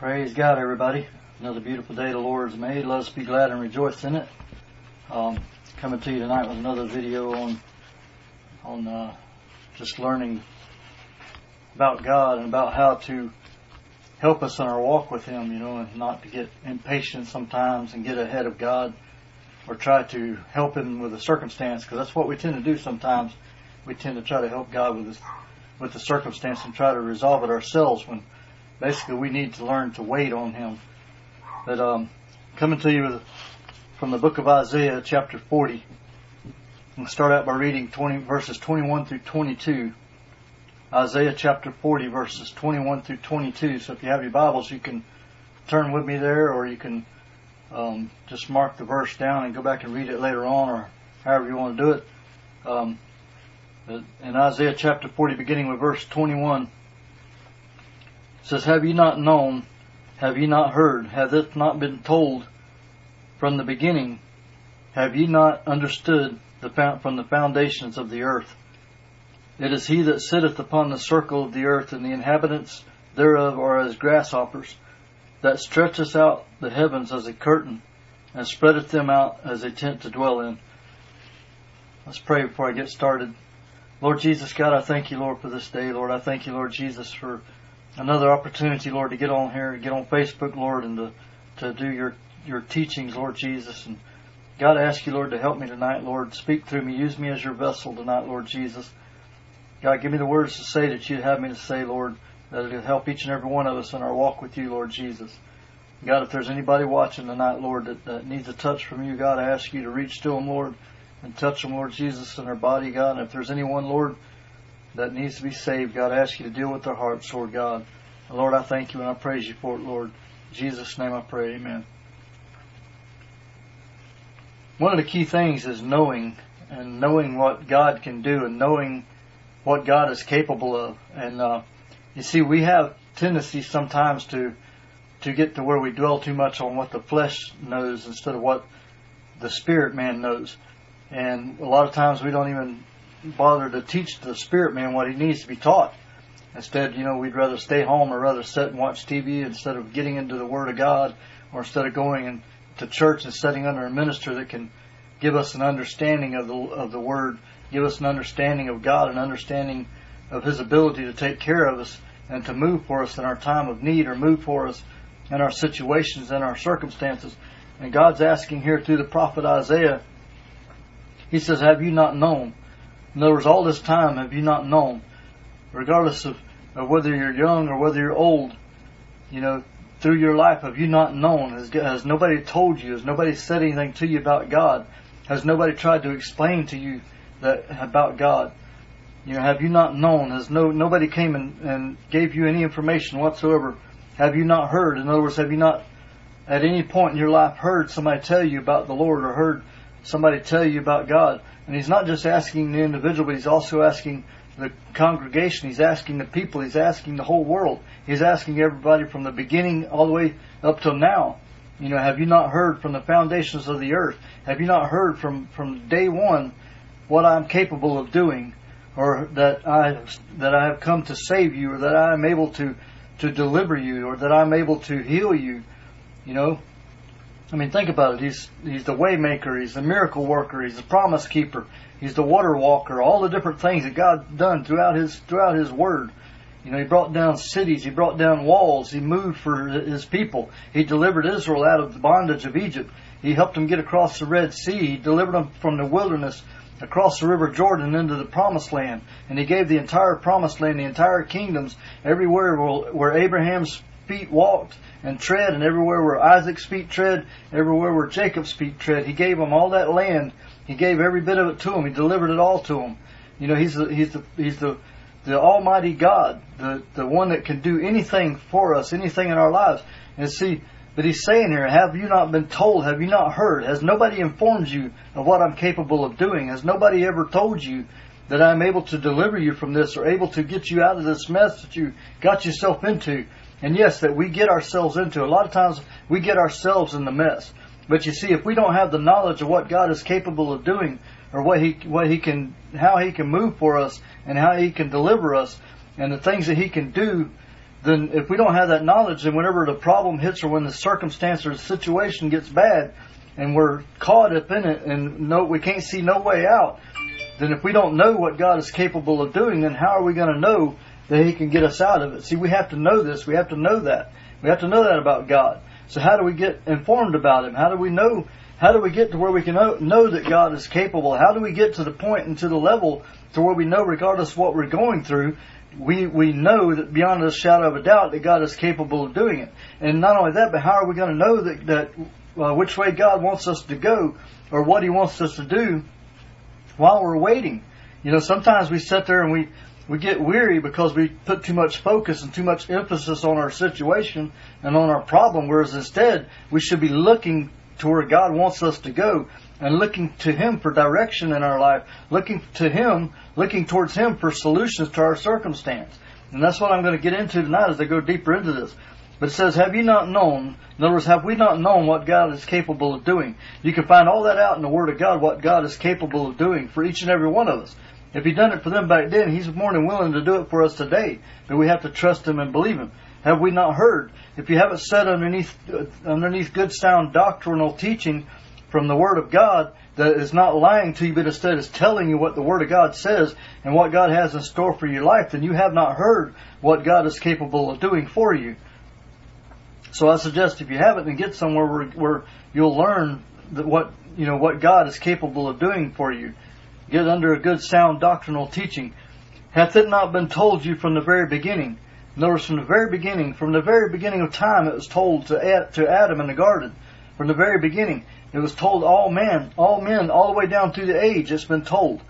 Praise God, everybody. Another beautiful day the Lord has made. Let us be glad and rejoice in it. Um, coming to you tonight with another video on on uh, just learning about God and about how to help us in our walk with Him, you know, and not to get impatient sometimes and get ahead of God or try to help Him with a circumstance, because that's what we tend to do sometimes. We tend to try to help God with this, with the circumstance and try to resolve it ourselves when basically we need to learn to wait on Him. But um, coming to you from the book of Isaiah, chapter 40. We'll start out by reading 20 verses 21 through 22. Isaiah chapter 40 verses 21 through 22. So if you have your Bibles, you can turn with me there, or you can um, just mark the verse down and go back and read it later on, or however you want to do it. Um, in Isaiah chapter 40, beginning with verse 21, says, Have ye not known? Have ye not heard? Hath it not been told from the beginning? Have ye not understood the, from the foundations of the earth? It is he that sitteth upon the circle of the earth, and the inhabitants thereof are as grasshoppers, that stretcheth out the heavens as a curtain, and spreadeth them out as a tent to dwell in. Let's pray before I get started. Lord Jesus, God, I thank you, Lord, for this day. Lord, I thank you, Lord Jesus, for another opportunity, Lord, to get on here, get on Facebook, Lord, and to, to do your, your teachings, Lord Jesus. And God, I ask you, Lord, to help me tonight, Lord. Speak through me. Use me as your vessel tonight, Lord Jesus. God, give me the words to say that you'd have me to say, Lord, that it'll help each and every one of us in our walk with you, Lord Jesus. God, if there's anybody watching tonight, Lord, that, that needs a touch from you, God, I ask you to reach to them, Lord, and touch them, Lord Jesus, in their body, God. And if there's anyone, Lord, that needs to be saved, God, I ask you to deal with their hearts, Lord God. And Lord, I thank you and I praise you for it, Lord. In Jesus' name I pray, amen. One of the key things is knowing and knowing what God can do and knowing what God is capable of. And uh, you see, we have tendencies sometimes to to get to where we dwell too much on what the flesh knows instead of what the spirit man knows. And a lot of times we don't even bother to teach the spirit man what he needs to be taught. Instead, you know, we'd rather stay home or rather sit and watch TV instead of getting into the Word of God or instead of going in, to church and sitting under a minister that can give us an understanding of the, of the Word, give us an understanding of God, an understanding of His ability to take care of us and to move for us in our time of need or move for us in our situations and our circumstances. And God's asking here through the prophet Isaiah, He says, Have you not known? In other words, all this time have you not known? regardless of, of whether you're young or whether you're old, you know, through your life, have you not known? Has, has nobody told you? Has nobody said anything to you about God? Has nobody tried to explain to you that about God? You know, have you not known? Has no nobody came and, and gave you any information whatsoever? Have you not heard? In other words, have you not at any point in your life heard somebody tell you about the Lord or heard somebody tell you about God? And he's not just asking the individual, but he's also asking the congregation. He's asking the people. He's asking the whole world. He's asking everybody from the beginning all the way up till now. You know, have you not heard from the foundations of the earth? Have you not heard from, from day one what I'm capable of doing? Or that I, that I have come to save you, or that I am able to, to deliver you, or that I'm able to heal you? You know, I mean, think about it. He's he's the waymaker. He's the miracle worker. He's the promise keeper. He's the water walker. All the different things that God's done throughout His throughout His Word. You know, He brought down cities. He brought down walls. He moved for His people. He delivered Israel out of the bondage of Egypt. He helped them get across the Red Sea. He delivered them from the wilderness across the River Jordan into the Promised Land. And He gave the entire Promised Land, the entire kingdoms, everywhere where Abraham's feet walked and tread, and everywhere where Isaac's feet tread, everywhere where Jacob's feet tread. He gave them all that land. He gave every bit of it to them. He delivered it all to them. You know, he's the, he's the, he's the, the Almighty God, the, the one that can do anything for us, anything in our lives. And see, but he's saying here, have you not been told? Have you not heard? Has nobody informed you of what I'm capable of doing? Has nobody ever told you that I'm able to deliver you from this or able to get you out of this mess that you got yourself into? And yes, that we get ourselves into. A lot of times we get ourselves in the mess. But you see, if we don't have the knowledge of what God is capable of doing, or what He what He can, how He can move for us, and how He can deliver us, and the things that He can do, then if we don't have that knowledge, then whenever the problem hits or when the circumstance or the situation gets bad, and we're caught up in it, and no, we can't see no way out, then if we don't know what God is capable of doing, then how are we going to know that He can get us out of it? See, we have to know this. We have to know that. We have to know that about God. So how do we get informed about Him? How do we know? How do we get to where we can know, that God is capable? How do we get to the point and to the level to where we know, regardless of what we're going through, we we know that beyond a shadow of a doubt that God is capable of doing it. And not only that, but how are we going to know that that uh, which way God wants us to go or what He wants us to do while we're waiting? You know, sometimes we sit there and we we get weary because we put too much focus and too much emphasis on our situation and on our problem, whereas instead we should be looking to where God wants us to go and looking to Him for direction in our life, looking to Him, looking towards Him for solutions to our circumstance. And that's what I'm going to get into tonight as I go deeper into this. But it says, have you not known, in other words, have we not known what God is capable of doing? You can find all that out in the Word of God, what God is capable of doing for each and every one of us. If He done it for them back then, He's more than willing to do it for us today. But we have to trust Him and believe Him. Have we not heard? If you haven't sat underneath, uh, underneath good sound doctrinal teaching from the Word of God that is not lying to you, but instead is telling you what the Word of God says and what God has in store for your life, then you have not heard what God is capable of doing for you. So I suggest if you haven't, then get somewhere where, where you'll learn that what you know what God is capable of doing for you. Get under a good sound doctrinal teaching. Hath it not been told you from the very beginning? Notice from the very beginning, from the very beginning of time, it was told to to Adam in the garden. From the very beginning, it was told all men, all men, all the way down through the age. It's been told.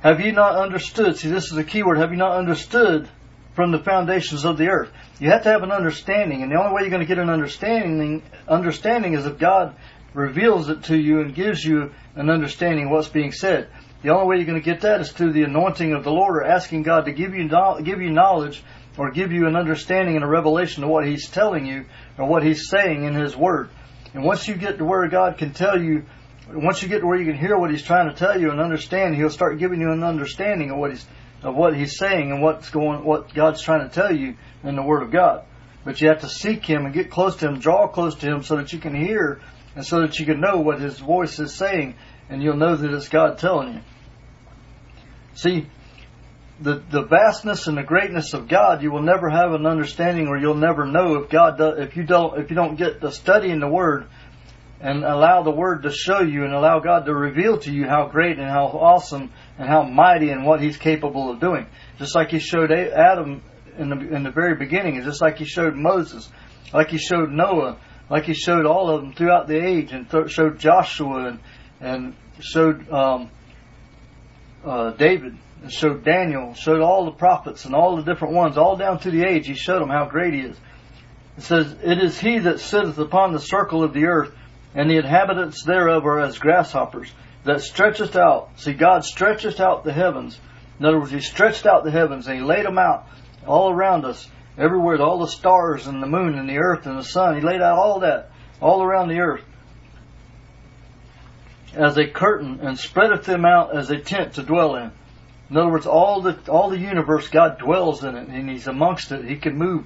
Have you not understood? See, this is a key word. Have you not understood from the foundations of the earth? You have to have an understanding, and the only way you're going to get an understanding, understanding is if God reveals it to you and gives you an understanding of what's being said. The only way you're going to get that is through the anointing of the Lord or asking God to give you give you knowledge or give you an understanding and a revelation of what He's telling you or what He's saying in His Word. And once you get to where God can tell you, once you get to where you can hear what He's trying to tell you and understand, He'll start giving you an understanding of what He's of what He's saying and what's going, what God's trying to tell you in the Word of God. But you have to seek Him and get close to Him, draw close to Him, so that you can hear and so that you can know what His voice is saying, and you'll know that it's God telling you. See, the the vastness and the greatness of God, you will never have an understanding, or you'll never know if God does, if you don't if you don't get the study in the Word and allow the Word to show you and allow God to reveal to you how great and how awesome and how mighty and what He's capable of doing. Just like He showed Adam in the in the very beginning, and just like He showed Moses, like He showed Noah, like He showed all of them throughout the age, and th- showed Joshua and and showed. Um, uh, David, and showed Daniel, showed all the prophets and all the different ones, all down through the age. He showed them how great he is. It says, It is he that sitteth upon the circle of the earth, and the inhabitants thereof are as grasshoppers, that stretcheth out. See, God stretcheth out the heavens. In other words, He stretched out the heavens and He laid them out all around us, everywhere, all the stars and the moon and the earth and the sun. He laid out all that all around the earth as a curtain and spreadeth them out as a tent to dwell in. In other words, all the all the universe, God dwells in it, and He's amongst it. He can move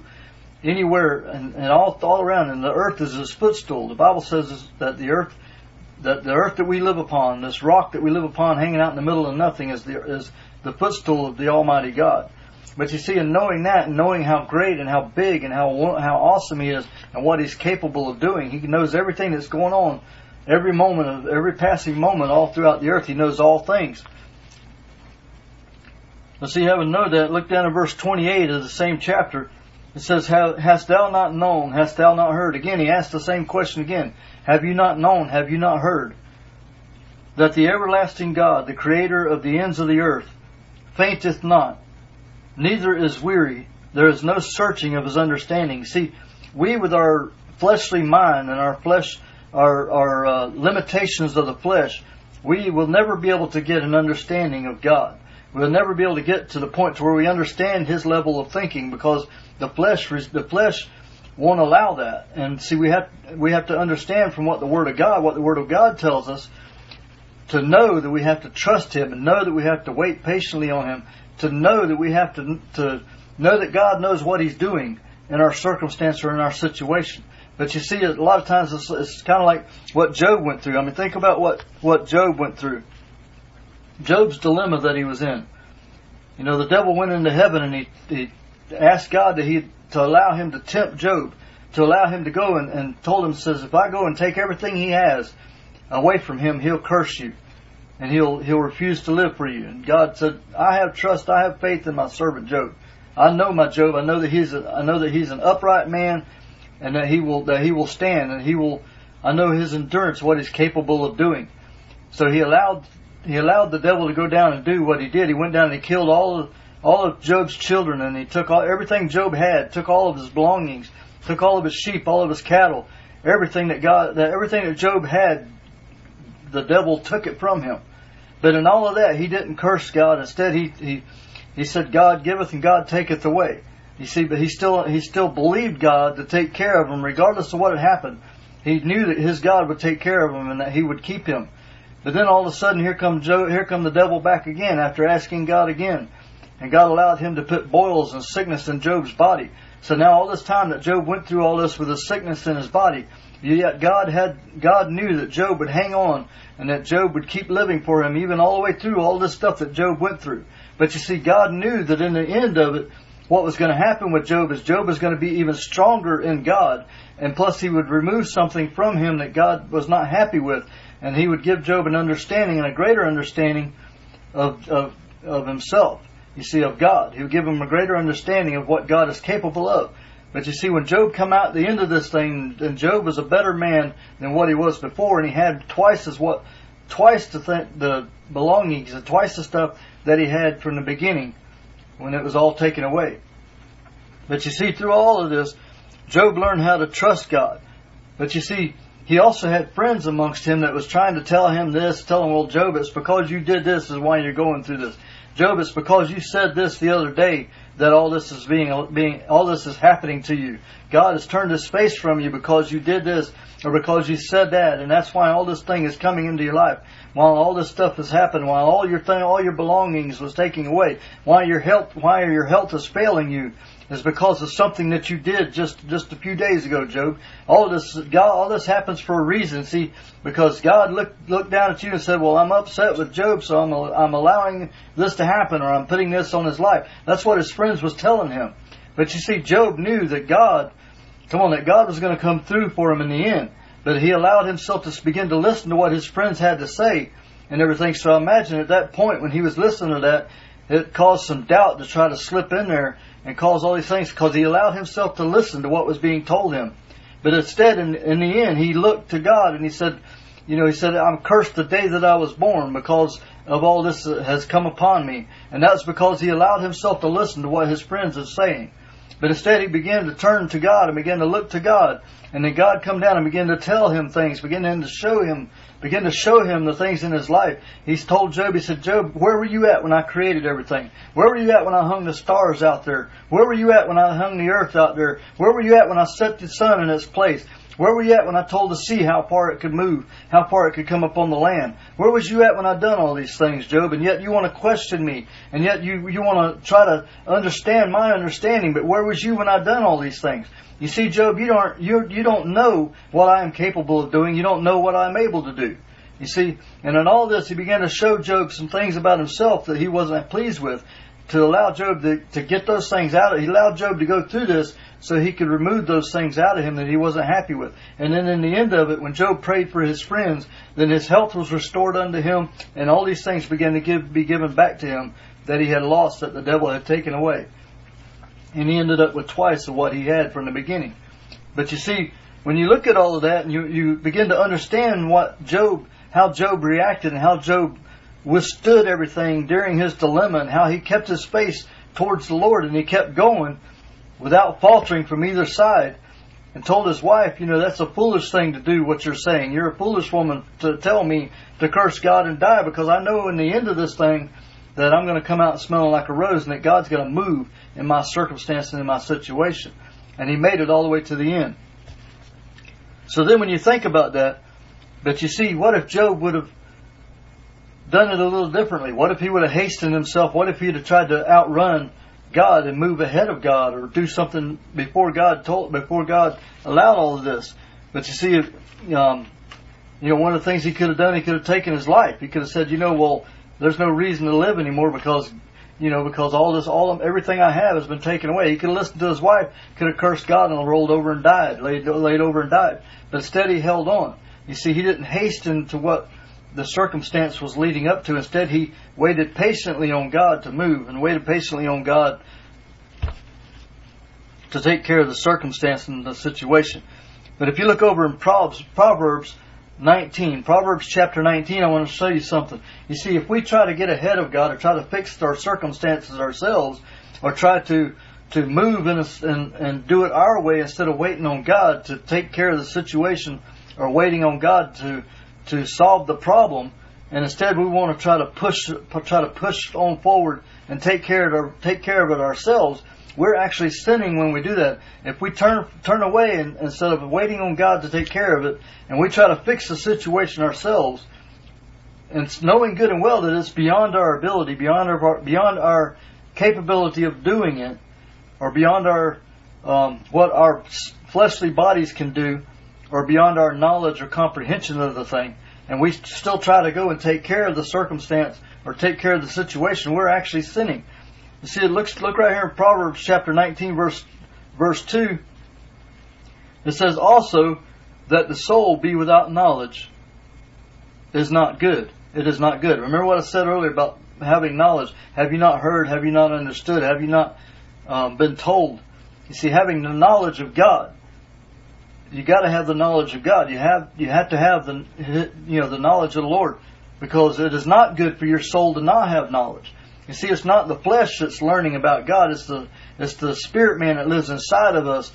anywhere and, and all all around. And the earth is His footstool. The Bible says that the earth, that the earth that we live upon, this rock that we live upon, hanging out in the middle of nothing, is the is the footstool of the Almighty God. But you see, in knowing that, and knowing how great and how big and how how awesome He is, and what He's capable of doing, He knows everything that's going on every moment of every passing moment all throughout the earth. He knows all things. Let's see, having know that, look down in verse 28 of the same chapter. It says, Hast thou not known? Hast thou not heard? Again, he asks the same question again. Have you not known? Have you not heard? That the everlasting God, the creator of the ends of the earth, fainteth not, neither is weary. There is no searching of his understanding. See, we with our fleshly mind and our flesh our, our uh, limitations of the flesh, we will never be able to get an understanding of God. We'll never be able to get to the point to where we understand His level of thinking because the flesh, the flesh won't allow that. And see, we have we have to understand from what the Word of God, what the Word of God tells us, to know that we have to trust Him and know that we have to wait patiently on Him, to know that we have to to know that God knows what He's doing in our circumstance or in our situation. But you see, a lot of times it's, it's kind of like what Job went through. I mean, think about what, what Job went through. Job's dilemma that he was in. You know, the devil went into heaven and he, he asked God that he, to allow him to tempt Job, to allow him to go and, and told him, says, if I go and take everything he has away from him, he'll curse you and he'll, he'll refuse to live for you. And God said, I have trust, I have faith in my servant Job. I know my Job. I know that he's a, I know that he's an upright man and that he will, that he will stand and he will, I know his endurance, what he's capable of doing. So he allowed he allowed the devil to go down and do what he did. He went down and he killed all of all of Job's children, and he took all, everything Job had, took all of his belongings, took all of his sheep, all of his cattle, everything that God, that everything that Job had, the devil took it from him. But in all of that, he didn't curse God. Instead, he he he said, "God giveth and God taketh away." You see, but he still he still believed God to take care of him, regardless of what had happened. He knew that his God would take care of him and that he would keep him. But then all of a sudden, here come Job, here come the devil back again after asking God again, and God allowed him to put boils and sickness in Job's body. So now all this time that Job went through all this with a sickness in his body, yet God had God knew that Job would hang on and that Job would keep living for him even all the way through all this stuff that Job went through. But you see, God knew that in the end of it, what was going to happen with Job is Job was going to be even stronger in God, and plus he would remove something from him that God was not happy with and he would give Job an understanding and a greater understanding of, of, of himself. You see, of God. He would give him a greater understanding of what God is capable of. But you see, when Job come out the end of this thing, and Job was a better man than what he was before, and he had twice as what, twice the th- the belongings, and twice the stuff that he had from the beginning, when it was all taken away. But you see, through all of this, Job learned how to trust God. But you see, he also had friends amongst him that was trying to tell him this, tell him, well, Job, it's because you did this is why you're going through this. Job, it's because you said this the other day that all this is being, being, all this is happening to you. God has turned his face from you because you did this or because you said that, and that's why all this thing is coming into your life. While all this stuff has happened, while all your thing, all your belongings was taking away, why your health, why your health is failing you, is because of something that you did just just a few days ago, Job. All this God, all this happens for a reason. See, because God looked looked down at you and said, "Well, I'm upset with Job, so I'm I'm allowing this to happen, or I'm putting this on his life." That's what his friends was telling him. But you see, Job knew that God, come on, that God was going to come through for him in the end. But he allowed himself to begin to listen to what his friends had to say and everything. So I imagine at that point when he was listening to that, it caused some doubt to try to slip in there and cause all these things because he allowed himself to listen to what was being told him. But instead, in, in the end, he looked to God and he said, you know, he said, I'm cursed the day that I was born because of all this has come upon me. And that's because he allowed himself to listen to what his friends are saying. But instead he began to turn to God and began to look to God. And then God come down and began to tell him things, began to show him begin to show him the things in his life. He's told Job, he said, Job, where were you at when I created everything? Where were you at when I hung the stars out there? Where were you at when I hung the earth out there? Where were you at when I set the sun in its place? Where were you at when I told the sea how far it could move, how far it could come up on the land? Where was you at when I done all these things, Job? And yet you want to question me, and yet you you want to try to understand my understanding. But where was you when I done all these things? You see, Job, you don't you you don't know what I am capable of doing. You don't know what I'm able to do. You see, and in all this, he began to show Job some things about himself that he wasn't pleased with. To allow Job to, to get those things out, he allowed Job to go through this so he could remove those things out of him that he wasn't happy with. And then in the end of it, when Job prayed for his friends, then his health was restored unto him, and all these things began to give, be given back to him that he had lost, that the devil had taken away and he ended up with twice of what he had from the beginning. But you see, when you look at all of that and you, you begin to understand what Job, how Job reacted and how Job withstood everything during his dilemma and how he kept his face towards the Lord and he kept going without faltering from either side and told his wife, you know, that's a foolish thing to do what you're saying. You're a foolish woman to tell me to curse God and die because I know in the end of this thing that I'm going to come out smelling like a rose and that God's going to move in my circumstance and in my situation. And he made it all the way to the end. So then when you think about that, but you see, what if Job would have done it a little differently? What if he would have hastened himself? What if he'd have tried to outrun God and move ahead of God or do something before God told, before God allowed all of this. But you see, um, you know, one of the things he could have done, he could have taken his life. He could have said, you know, well, there's no reason to live anymore because, you know, because all this, all of, everything I have has been taken away. He could have listened to his wife, could have cursed God and rolled over and died, laid, laid over and died. But instead he held on. You see, he didn't hasten to what the circumstance was leading up to. Instead, he waited patiently on God to move and waited patiently on God to take care of the circumstance and the situation. But if you look over in Proverbs, Proverbs 19, Proverbs chapter 19, I want to show you something. You see, if we try to get ahead of God or try to fix our circumstances ourselves or try to to move in a, and, and do it our way instead of waiting on God to take care of the situation or waiting on God to to solve the problem, and instead we want to try to push try to push on forward and take care of take care of it ourselves. We're actually sinning when we do that. If we turn turn away and, instead of waiting on God to take care of it, and we try to fix the situation ourselves, and knowing good and well that it's beyond our ability, beyond our beyond our capability of doing it, or beyond our um, what our fleshly bodies can do, or beyond our knowledge or comprehension of the thing, and we still try to go and take care of the circumstance or take care of the situation, we're actually sinning. You see, look, look right here in Proverbs chapter 19, verse, verse 2. It says also that the soul be without knowledge is not good. It is not good. Remember what I said earlier about having knowledge. Have you not heard? Have you not understood? Have you not um, been told? You see, having the knowledge of God you got to have the knowledge of God. You have you have to have the you know the knowledge of the Lord because it is not good for your soul to not have knowledge. You see, it's not the flesh that's learning about God. It's the it's the spirit man that lives inside of us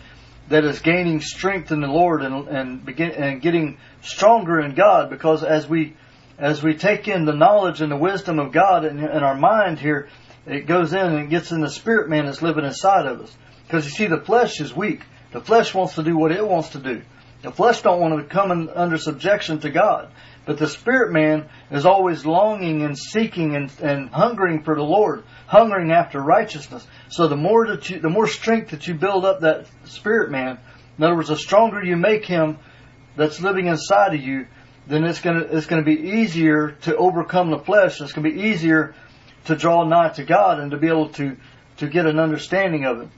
that is gaining strength in the Lord and and begin and getting stronger in God because as we as we take in the knowledge and the wisdom of God in, in our mind here, it goes in and gets in the spirit man that's living inside of us. Because you see, the flesh is weak. The flesh wants to do what it wants to do. The flesh don't want to come under subjection to God. But the spirit man is always longing and seeking and, and hungering for the Lord, hungering after righteousness. So the more that you, the more strength that you build up that spirit man, in other words, the stronger you make him that's living inside of you, then it's gonna, it's gonna be easier to overcome the flesh. It's gonna be easier to draw nigh to God and to be able to, to get an understanding of it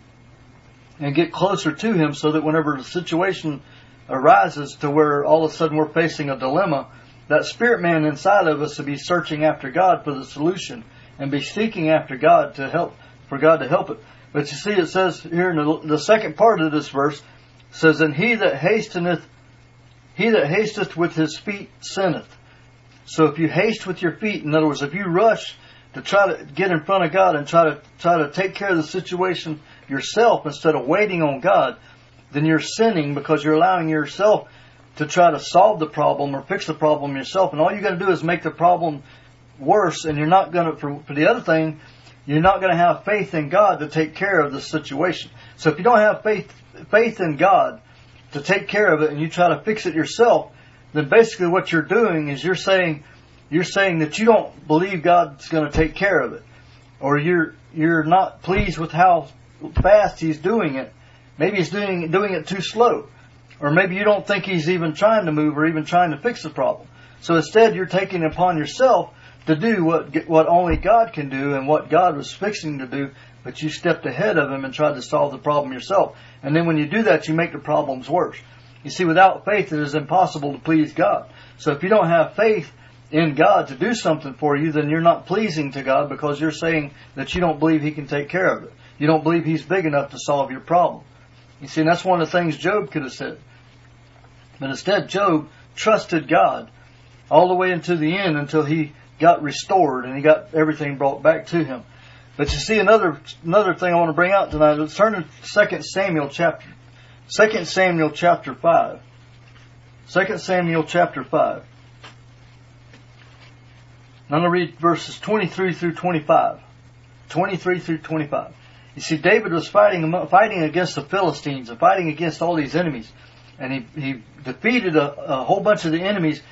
and get closer to Him so that whenever the situation arises to where all of a sudden we're facing a dilemma, that spirit man inside of us to be searching after God for the solution and be seeking after God to help, for God to help it. But you see, it says here in the, the second part of this verse, says, And he that hasteneth, he that hasteth with his feet sinneth. So if you haste with your feet, in other words, if you rush to try to get in front of God and try to try to take care of the situation yourself instead of waiting on God, then you're sinning because you're allowing yourself to try to solve the problem or fix the problem yourself. And all you're going to do is make the problem worse. And you're not going to, for, for the other thing, you're not going to have faith in God to take care of the situation. So if you don't have faith, faith in God to take care of it and you try to fix it yourself, then basically what you're doing is you're saying, you're saying that you don't believe God's going to take care of it. Or you're, you're not pleased with how fast he's doing it. Maybe he's doing doing it too slow, or maybe you don't think he's even trying to move or even trying to fix the problem. So instead, you're taking upon yourself to do what what only God can do and what God was fixing to do, but you stepped ahead of him and tried to solve the problem yourself. And then when you do that, you make the problems worse. You see, without faith, it is impossible to please God. So if you don't have faith in God to do something for you, then you're not pleasing to God because you're saying that you don't believe He can take care of it. You don't believe he's big enough to solve your problem. You see, and that's one of the things Job could have said. But instead, Job trusted God all the way into the end until he got restored and he got everything brought back to him. But you see, another another thing I want to bring out tonight. Let's turn to Second Samuel chapter Second Samuel chapter five. Second Samuel chapter five. I'm going to read verses 23 through 25. 23 through 25. You see, David was fighting fighting against the Philistines and fighting against all these enemies, and he he defeated a, a whole bunch of the enemies.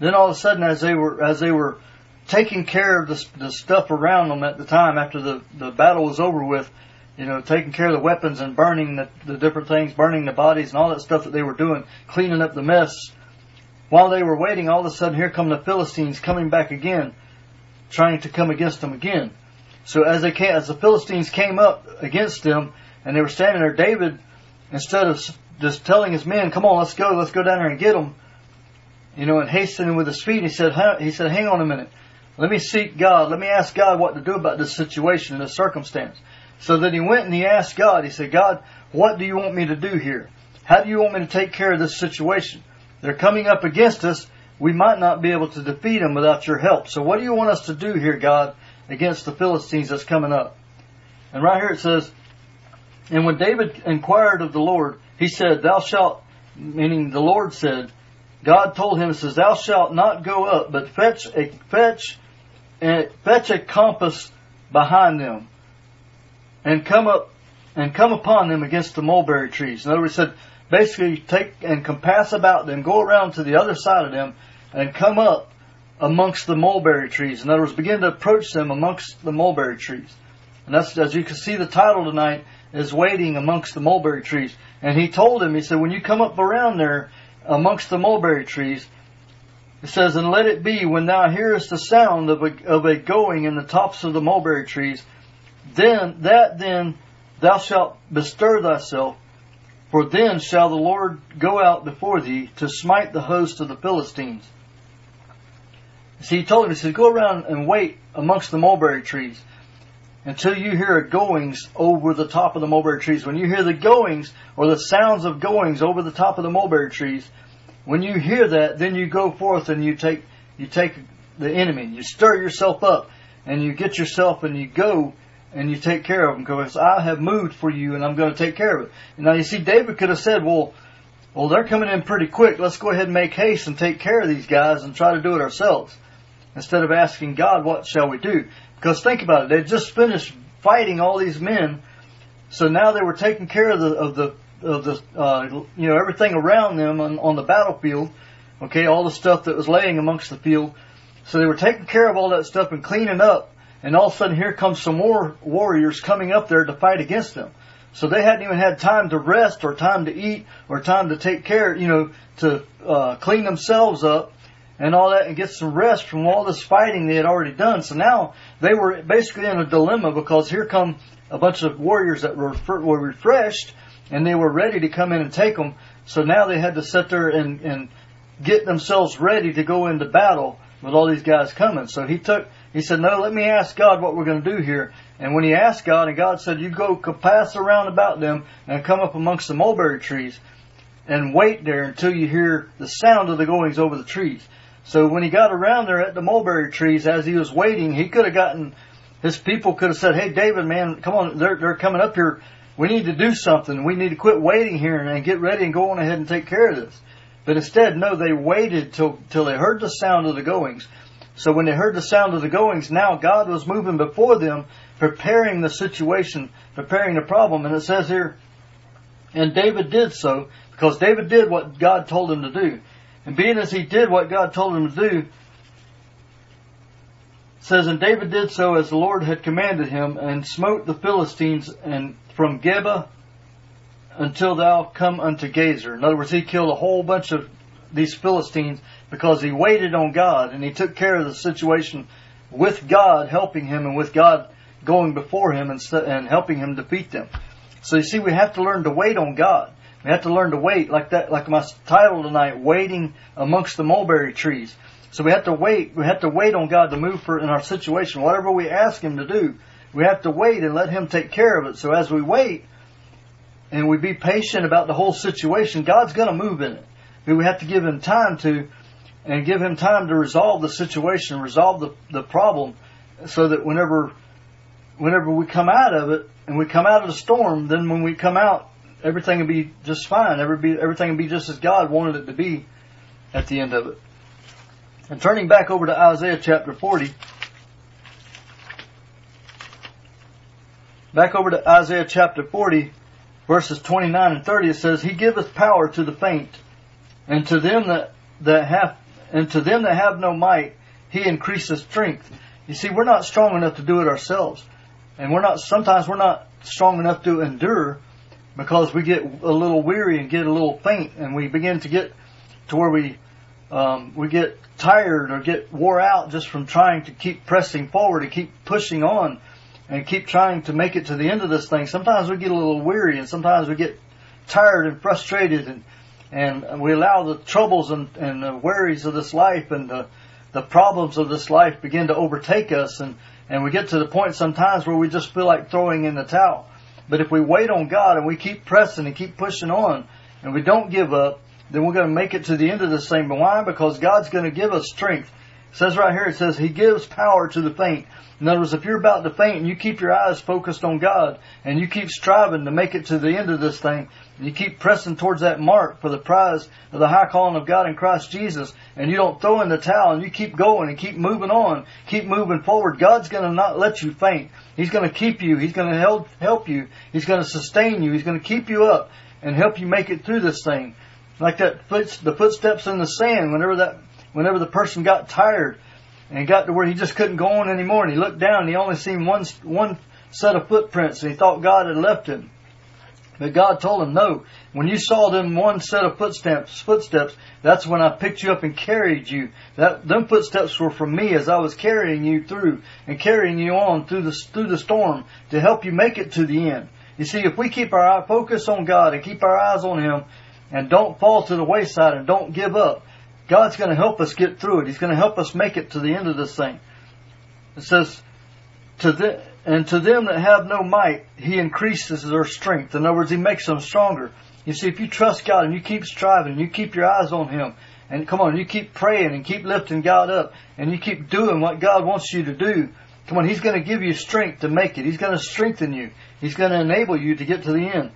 Then all of a sudden, as they were as they were taking care of the, the stuff around them at the time after the the battle was over with, you know, taking care of the weapons and burning the, the different things, burning the bodies and all that stuff that they were doing, cleaning up the mess. While they were waiting, all of a sudden here come the Philistines coming back again, trying to come against them again. So as they came, as the Philistines came up against them, and they were standing there, David, instead of just telling his men, "Come on, let's go, let's go down there and get them," you know, and hastening with his feet, he said, "He said, hang on a minute, let me seek God, let me ask God what to do about this situation and this circumstance." So then he went and he asked God. He said, "God, what do you want me to do here? How do you want me to take care of this situation? They're coming up against us. We might not be able to defeat them without your help. So what do you want us to do here, God, against the Philistines that's coming up?" And right here it says, and when David inquired of the Lord, he said, Thou shalt, meaning the Lord said, God told him, says, Thou shalt not go up, but fetch a, fetch, a, fetch a compass behind them, and come up, and come upon them against the mulberry trees. In other words, said, basically take and compass about them, go around to the other side of them, and come up amongst the mulberry trees. In other words, begin to approach them amongst the mulberry trees. And that's, as you can see the title tonight, is waiting amongst the mulberry trees. And he told him, he said, when you come up around there amongst the mulberry trees, it says, and let it be when thou hearest the sound of a, of a going in the tops of the mulberry trees, then, that then thou shalt bestir thyself, for then shall the Lord go out before thee to smite the host of the Philistines. See, he told him, he said, go around and wait amongst the mulberry trees until you hear goings over the top of the mulberry trees. When you hear the goings or the sounds of goings over the top of the mulberry trees, when you hear that, then you go forth and you take you take the enemy. You stir yourself up and you get yourself and you go and you take care of them because I have moved for you and I'm going to take care of it. And now you see, David could have said, well, well, they're coming in pretty quick. Let's go ahead and make haste and take care of these guys and try to do it ourselves. Instead of asking God, what shall we do? Because think about it, they just finished fighting all these men, so now they were taking care of the of the of the uh, you know everything around them on, on the battlefield. Okay, all the stuff that was laying amongst the field. So they were taking care of all that stuff and cleaning up. And all of a sudden, here comes some more warriors coming up there to fight against them. So they hadn't even had time to rest or time to eat or time to take care, you know, to uh, clean themselves up and all that and get some rest from all this fighting they had already done. So now they were basically in a dilemma because here come a bunch of warriors that were, were refreshed and they were ready to come in and take them. So now they had to sit there and, and get themselves ready to go into battle with all these guys coming. So he took, he said, no, let me ask God what we're going to do here. And when he asked God, and God said, you go pass around about them and come up amongst the mulberry trees and wait there until you hear the sound of the goings over the trees. So when he got around there at the mulberry trees, as he was waiting, he could have gotten, his people could have said, hey David, man, come on, they're, they're coming up here. We need to do something. We need to quit waiting here and get ready and go on ahead and take care of this. But instead, no, they waited till, till they heard the sound of the goings. So when they heard the sound of the goings, now God was moving before them, preparing the situation, preparing the problem. And it says here, and David did so, because David did what God told him to do. And being as he did what God told him to do, says, And David did so as the Lord had commanded him, and smote the Philistines and from Geba until thou come unto Gazer. In other words, he killed a whole bunch of these Philistines because he waited on God and he took care of the situation with God helping him and with God going before him and, and helping him defeat them. So you see, we have to learn to wait on God. We have to learn to wait, like that, like my title tonight, waiting amongst the mulberry trees. So we have to wait. We have to wait on God to move for in our situation. Whatever we ask Him to do, we have to wait and let Him take care of it. So as we wait and we be patient about the whole situation, God's going to move in it. We have to give Him time to, and give Him time to resolve the situation, resolve the the problem, so that whenever, whenever we come out of it and we come out of the storm, then when we come out everything will be just fine. everything will be just as God wanted it to be at the end of it. And turning back over to Isaiah chapter 40, back over to Isaiah chapter 40, verses 29 and 30, it says, He giveth power to the faint, and to them that, that have, and to them that have no might, He increaseth strength. You see, we're not strong enough to do it ourselves. and we're not, sometimes we're not strong enough to endure because we get a little weary and get a little faint and we begin to get to where we, um, we get tired or get wore out just from trying to keep pressing forward and keep pushing on and keep trying to make it to the end of this thing. Sometimes we get a little weary and sometimes we get tired and frustrated and, and we allow the troubles and, and the worries of this life and the, the problems of this life begin to overtake us and, and we get to the point sometimes where we just feel like throwing in the towel. But if we wait on God and we keep pressing and keep pushing on and we don't give up, then we're going to make it to the end of this thing. But why? Because God's going to give us strength. It says right here, it says He gives power to the faint. In other words, if you're about to faint and you keep your eyes focused on God and you keep striving to make it to the end of this thing, you keep pressing towards that mark for the prize of the high calling of God in Christ Jesus, and you don't throw in the towel and you keep going and keep moving on, keep moving forward, God's going to not let you faint. He's going to keep you. He's going to help, help you. He's going to sustain you. He's going to keep you up and help you make it through this thing. Like that foot, the footsteps in the sand, whenever that, whenever the person got tired, and got to where he just couldn't go on anymore. And he looked down and he only seen one one set of footprints, and he thought God had left him. But God told him, no, when you saw them one set of footsteps, footsteps, that's when I picked you up and carried you. That, them footsteps were from me as I was carrying you through and carrying you on through the, through the storm to help you make it to the end. You see, if we keep our eye focus on God and keep our eyes on Him and don't fall to the wayside and don't give up, God's going to help us get through it. He's going to help us make it to the end of this thing. It says, to the, and to them that have no might, He increases their strength. In other words, He makes them stronger. You see, if you trust God and you keep striving and you keep your eyes on Him, and come on, you keep praying and keep lifting God up, and you keep doing what God wants you to do, come on, He's going to give you strength to make it. He's going to strengthen you. He's going to enable you to get to the end.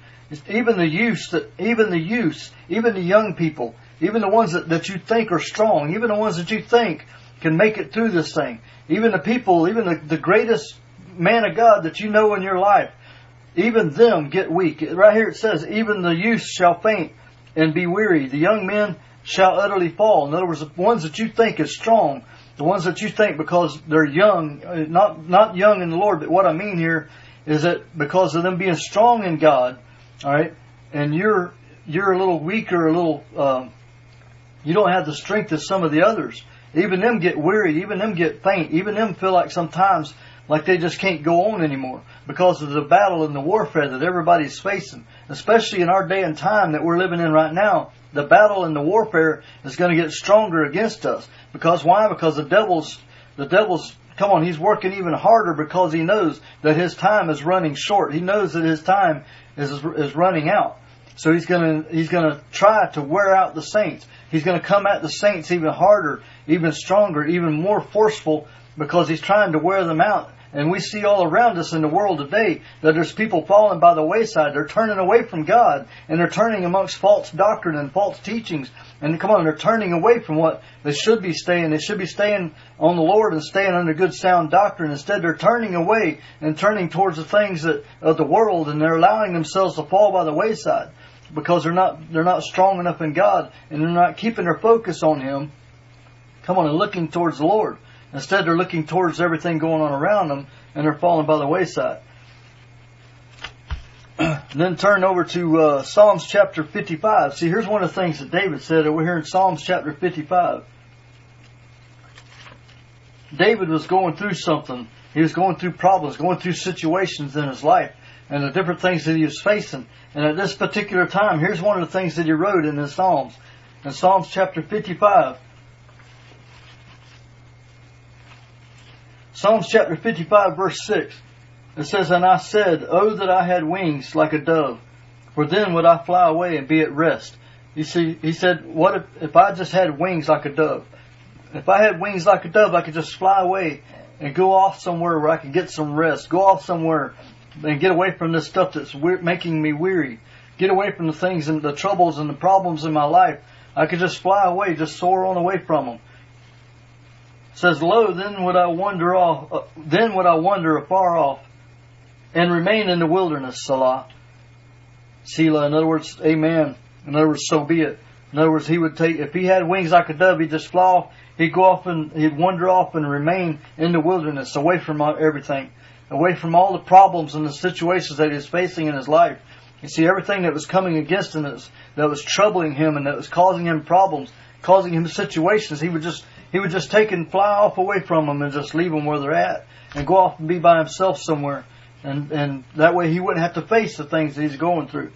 Even the youth, that, even the youth, even the young people, even the ones that, that you think are strong, even the ones that you think can make it through this thing, even the people, even the, the greatest man of God that you know in your life, even them get weak. Right here it says, even the youth shall faint and be weary. The young men shall utterly fall. In other words, the ones that you think is strong, the ones that you think because they're young, uh, not, not young in the Lord, but what I mean here is that because of them being strong in God, alright, and you're, you're a little weaker, a little, um, you don't have the strength of some of the others. Even them get weary, Even them get faint. Even them feel like sometimes like they just can't go on anymore because of the battle and the warfare that everybody's facing. Especially in our day and time that we're living in right now, the battle and the warfare is going to get stronger against us. Because why? Because the devil's, the devil's, come on, he's working even harder because he knows that his time is running short. He knows that his time is, is running out. So he's gonna, he's gonna try to wear out the saints. He's gonna come at the saints even harder, even stronger, even more forceful because he's trying to wear them out. And we see all around us in the world today that there's people falling by the wayside. They're turning away from God and they're turning amongst false doctrine and false teachings. And come on, they're turning away from what they should be staying. They should be staying on the Lord and staying under good sound doctrine. Instead, they're turning away and turning towards the things that, of the world and they're allowing themselves to fall by the wayside because they're not they're not strong enough in God and they're not keeping their focus on Him. Come on, and looking towards the Lord. Instead, they're looking towards everything going on around them and they're falling by the wayside. then turn over to uh, Psalms chapter 55. See, here's one of the things that David said over here in Psalms chapter 55. David was going through something. He was going through problems, going through situations in his life and the different things that he was facing. And at this particular time, here's one of the things that he wrote in the Psalms. In Psalms chapter 55. Psalms chapter 55 verse 6. It says, And I said, Oh that I had wings like a dove, for then would I fly away and be at rest. You see, he said, what if, if I just had wings like a dove? If I had wings like a dove, I could just fly away and go off somewhere where I could get some rest. Go off somewhere and get away from this stuff that's we- making me weary. Get away from the things and the troubles and the problems in my life. I could just fly away, just soar on away from them. Says, lo, then would I wander off, uh, then would I wander afar off and remain in the wilderness, Salah. Selah, in other words, amen. In other words, so be it. In other words, he would take, if he had wings like a dove, he'd just fly off, he'd go off and, he'd wander off and remain in the wilderness, away from everything. away from all the problems and the situations that he was facing in his life. You see, everything that was coming against him, that was troubling him and that was causing him problems, causing him situations, he would just, he would just take and fly off away from them and just leave them where they're at and go off and be by himself somewhere. And, and that way he wouldn't have to face the things that he's going through.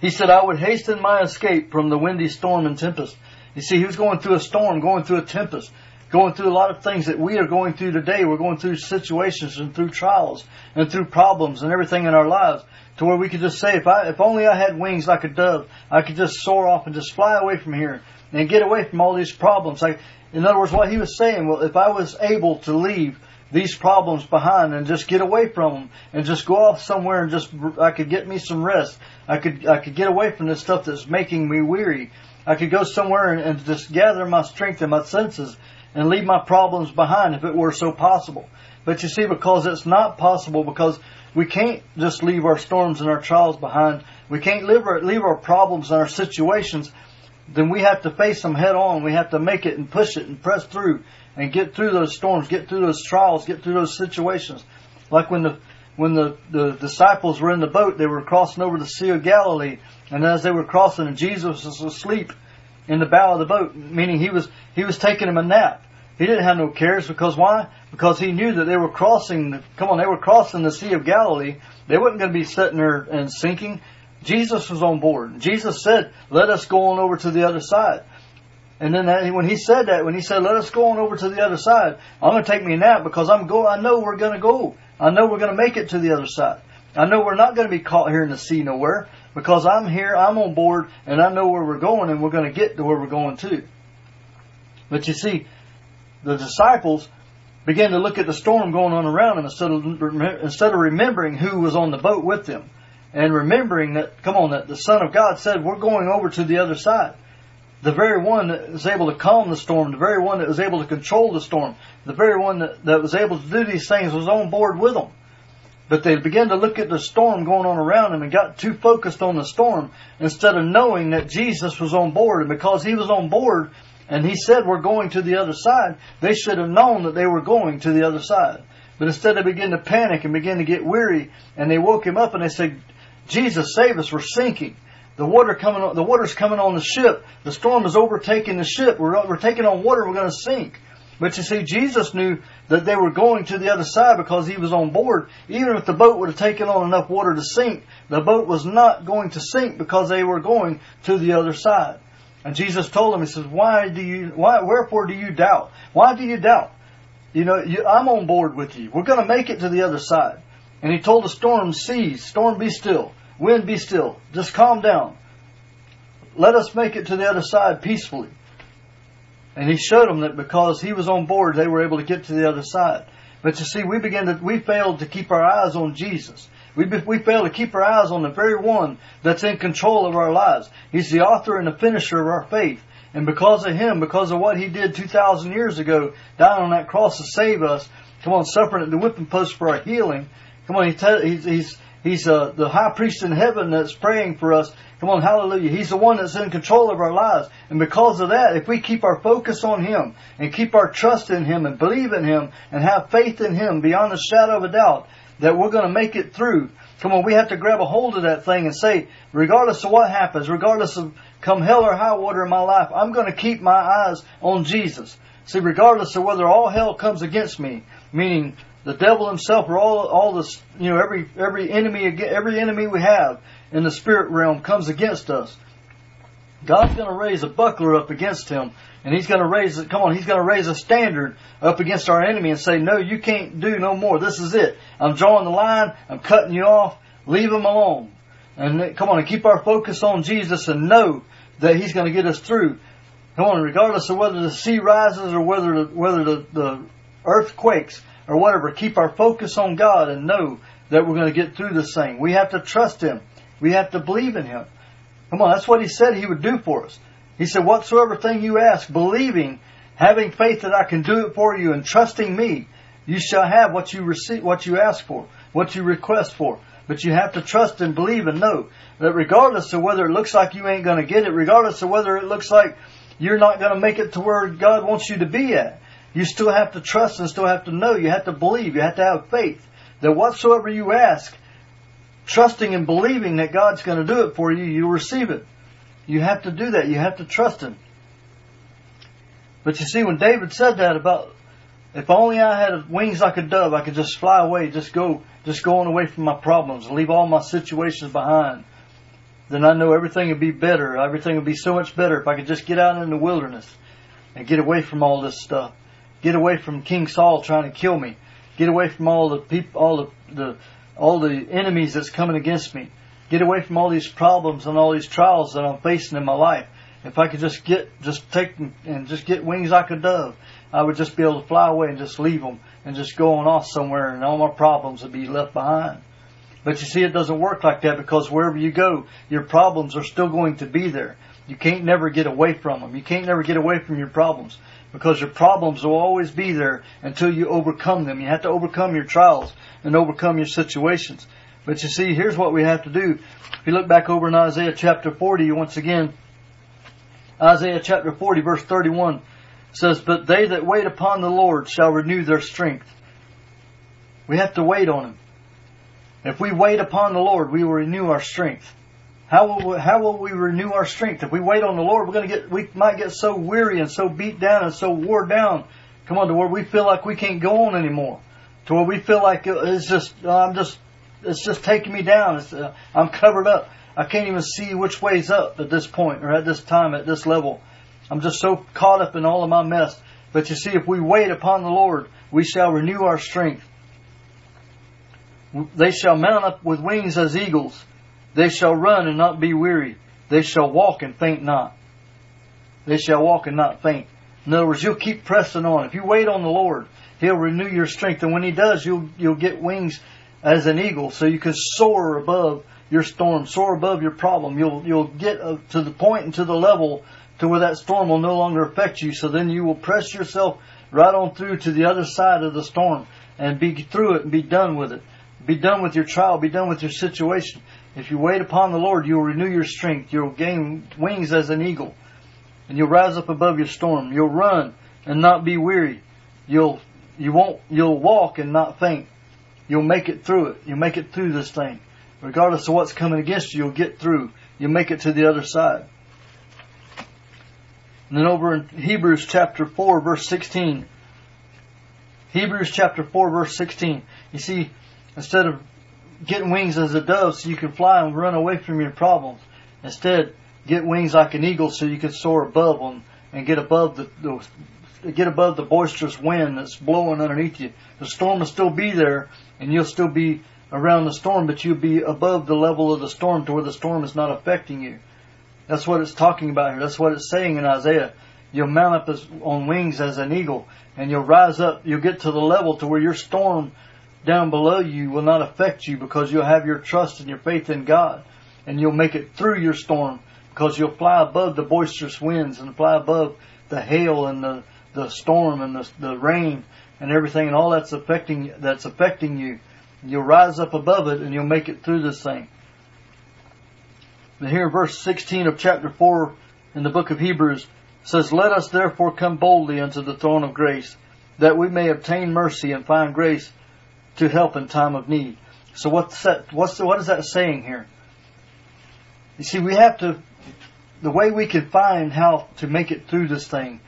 He said, I would hasten my escape from the windy storm and tempest. You see, he was going through a storm, going through a tempest, going through a lot of things that we are going through today. We're going through situations and through trials and through problems and everything in our lives to where we could just say, if I, if only I had wings like a dove, I could just soar off and just fly away from here and get away from all these problems. Like, in other words, what he was saying, well, if I was able to leave these problems behind and just get away from them and just go off somewhere and just I could get me some rest. I could I could get away from this stuff that's making me weary. I could go somewhere and, and just gather my strength and my senses and leave my problems behind if it were so possible. But you see, because it's not possible, because we can't just leave our storms and our trials behind. We can't leave our, leave our problems and our situations. Then we have to face them head on. We have to make it and push it and press through and get through those storms, get through those trials, get through those situations. Like when the when the, the disciples were in the boat, they were crossing over the Sea of Galilee, and as they were crossing, Jesus was asleep in the bow of the boat, meaning he was he was taking him a nap. He didn't have no cares because why? Because he knew that they were crossing. Come on, they were crossing the Sea of Galilee. They wasn't going to be sitting there and sinking. Jesus was on board. Jesus said, "Let us go on over to the other side." And then that, when he said that, when he said, "Let us go on over to the other side," I'm going to take me a nap because I'm go. I know we're going to go. I know we're going to make it to the other side. I know we're not going to be caught here in the sea nowhere because I'm here. I'm on board, and I know where we're going, and we're going to get to where we're going to. But you see, the disciples began to look at the storm going on around them instead of instead of remembering who was on the boat with them, and remembering that come on that the Son of God said we're going over to the other side the very one that was able to calm the storm, the very one that was able to control the storm, the very one that, that was able to do these things was on board with them. But they began to look at the storm going on around them and got too focused on the storm instead of knowing that Jesus was on board. And because he was on board and he said we're going to the other side, they should have known that they were going to the other side. But instead they began to panic and began to get weary and they woke him up and they said, Jesus save us, we're sinking. The water coming the water's coming on the ship. The storm is overtaking the ship. We're, we're taking on water. We're going to sink. But you see, Jesus knew that they were going to the other side because he was on board. Even if the boat would have taken on enough water to sink, the boat was not going to sink because they were going to the other side. And Jesus told them, He says, "Why do you? Why? Wherefore do you doubt? Why do you doubt? You know, you, I'm on board with you. We're going to make it to the other side." And He told the storm, "Cease, storm, be still." Wind, be still. Just calm down. Let us make it to the other side peacefully. And he showed them that because he was on board, they were able to get to the other side. But you see, we began to, we failed to keep our eyes on Jesus. We, we failed to keep our eyes on the very one that's in control of our lives. He's the author and the finisher of our faith. And because of him, because of what he did 2,000 years ago, dying on that cross to save us, come on, suffering at the whipping post for our healing, come on, he te- he's, he's, He's uh, the high priest in heaven that's praying for us. Come on, hallelujah. He's the one that's in control of our lives. And because of that, if we keep our focus on Him and keep our trust in Him and believe in Him and have faith in Him beyond a shadow of a doubt that we're going to make it through, come on, we have to grab a hold of that thing and say, regardless of what happens, regardless of come hell or high water in my life, I'm going to keep my eyes on Jesus. See, regardless of whether all hell comes against me, meaning the devil himself or all all this you know every every enemy every enemy we have in the spirit realm comes against us. God's going to raise a buckler up against him and he's going to raise come on he's going to raise a standard up against our enemy and say no you can't do no more. This is it. I'm drawing the line. I'm cutting you off. Leave him alone. And come on and keep our focus on jesus and know that he's going to get us through. Come on regardless of whether the sea rises or whether the, whether the, the earth quakes or whatever. Keep our focus on God and know that we're going to get through this thing. We have to trust Him. We have to believe in Him. Come on, that's what He said He would do for us. He said, whatsoever thing you ask, believing, having faith that I can do it for you and trusting me, you shall have what you receive, what you ask for, what you request for. But you have to trust and believe and know that regardless of whether it looks like you ain't going to get it, regardless of whether it looks like you're not going to make it to where God wants you to be at, You still have to trust and still have to know. You have to believe. You have to have faith that whatsoever you ask, trusting and believing that God's going to do it for you, you receive it. You have to do that. You have to trust Him. But you see, when David said that about, if only I had wings like a dove, I could just fly away, just go, just go on away from my problems, leave all my situations behind. Then I know everything would be better. Everything would be so much better if I could just get out in the wilderness and get away from all this stuff. Get away from King Saul trying to kill me. Get away from all the people, all the, the all the enemies that's coming against me. Get away from all these problems and all these trials that I'm facing in my life. If I could just get, just take and just get wings like a dove, I would just be able to fly away and just leave them and just go on off somewhere and all my problems would be left behind. But you see, it doesn't work like that because wherever you go, your problems are still going to be there. You can't never get away from them. You can't never get away from your problems because your problems will always be there until you overcome them. You have to overcome your trials and overcome your situations. But you see, here's what we have to do. If you look back over in Isaiah chapter 40, once again, Isaiah chapter 40 verse 31 says, But they that wait upon the Lord shall renew their strength. We have to wait on Him. If we wait upon the Lord, we will renew our strength. How will we, how will we renew our strength? If we wait on the Lord, we're going to get we might get so weary and so beat down and so wore down. Come on, to where we feel like we can't go on anymore. To where we feel like it's just I'm just it's just taking me down. Uh, I'm covered up. I can't even see which way's up at this point or at this time at this level. I'm just so caught up in all of my mess. But you see, if we wait upon the Lord, we shall renew our strength. They shall mount up with wings as eagles. They shall run and not be weary. They shall walk and faint not. They shall walk and not faint. In other words, you'll keep pressing on. If you wait on the Lord, He'll renew your strength. And when He does, you'll, you'll get wings as an eagle so you can soar above your storm, soar above your problem. You'll, you'll get to the point and to the level to where that storm will no longer affect you. So then you will press yourself right on through to the other side of the storm and be through it and be done with it. Be done with your trial. Be done with your situation. If you wait upon the Lord, you'll renew your strength. You'll gain wings as an eagle. And you'll rise up above your storm. You'll run and not be weary. You'll, you won't, you'll walk and not faint. You'll make it through it. You'll make it through this thing. Regardless of what's coming against you, you'll get through. You'll make it to the other side. And then over in Hebrews chapter 4 verse 16. Hebrews chapter 4 verse 16. You see, instead of getting wings as a dove so you can fly and run away from your problems, instead get wings like an eagle so you can soar above them and get above the, the get above the boisterous wind that's blowing underneath you. The storm will still be there and you'll still be around the storm, but you'll be above the level of the storm to where the storm is not affecting you. That's what it's talking about here. That's what it's saying in Isaiah. You'll mount up as, on wings as an eagle, and you'll rise up. You'll get to the level to where your storm down below you will not affect you because you'll have your trust and your faith in God, and you'll make it through your storm because you'll fly above the boisterous winds and fly above the hail and the the storm and the the rain and everything and all that's affecting that's affecting you. You'll rise up above it and you'll make it through this thing. But here verse 16 of chapter 4 in the book of Hebrews says, Let us therefore come boldly unto the throne of grace, that we may obtain mercy and find grace to help in time of need. So what's that, what's the, what is that saying here? You see, we have to, the way we can find how to make it through this thing,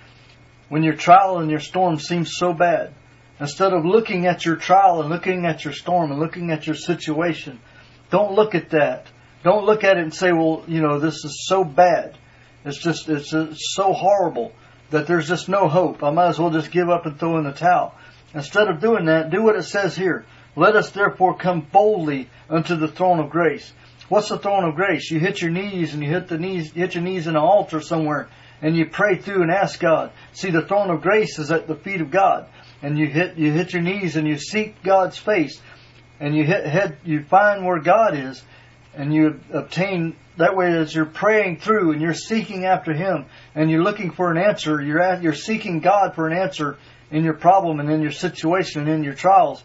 when your trial and your storm seems so bad, instead of looking at your trial and looking at your storm and looking at your situation, don't look at that. Don't look at it and say, well, you know, this is so bad. It's just, it's, it's so horrible that there's just no hope. I might as well just give up and throw in the towel. Instead of doing that, do what it says here. Let us therefore come boldly unto the throne of grace. What's the throne of grace? You hit your knees and you hit the knees, hit your knees in an altar somewhere and you pray through and ask God. See, the throne of grace is at the feet of God. And you hit, you hit your knees and you seek God's face. And you hit, head, you find where God is and you obtain that way as you're praying through and you're seeking after Him and you're looking for an answer, you're at, you're seeking God for an answer in your problem and in your situation and in your trials.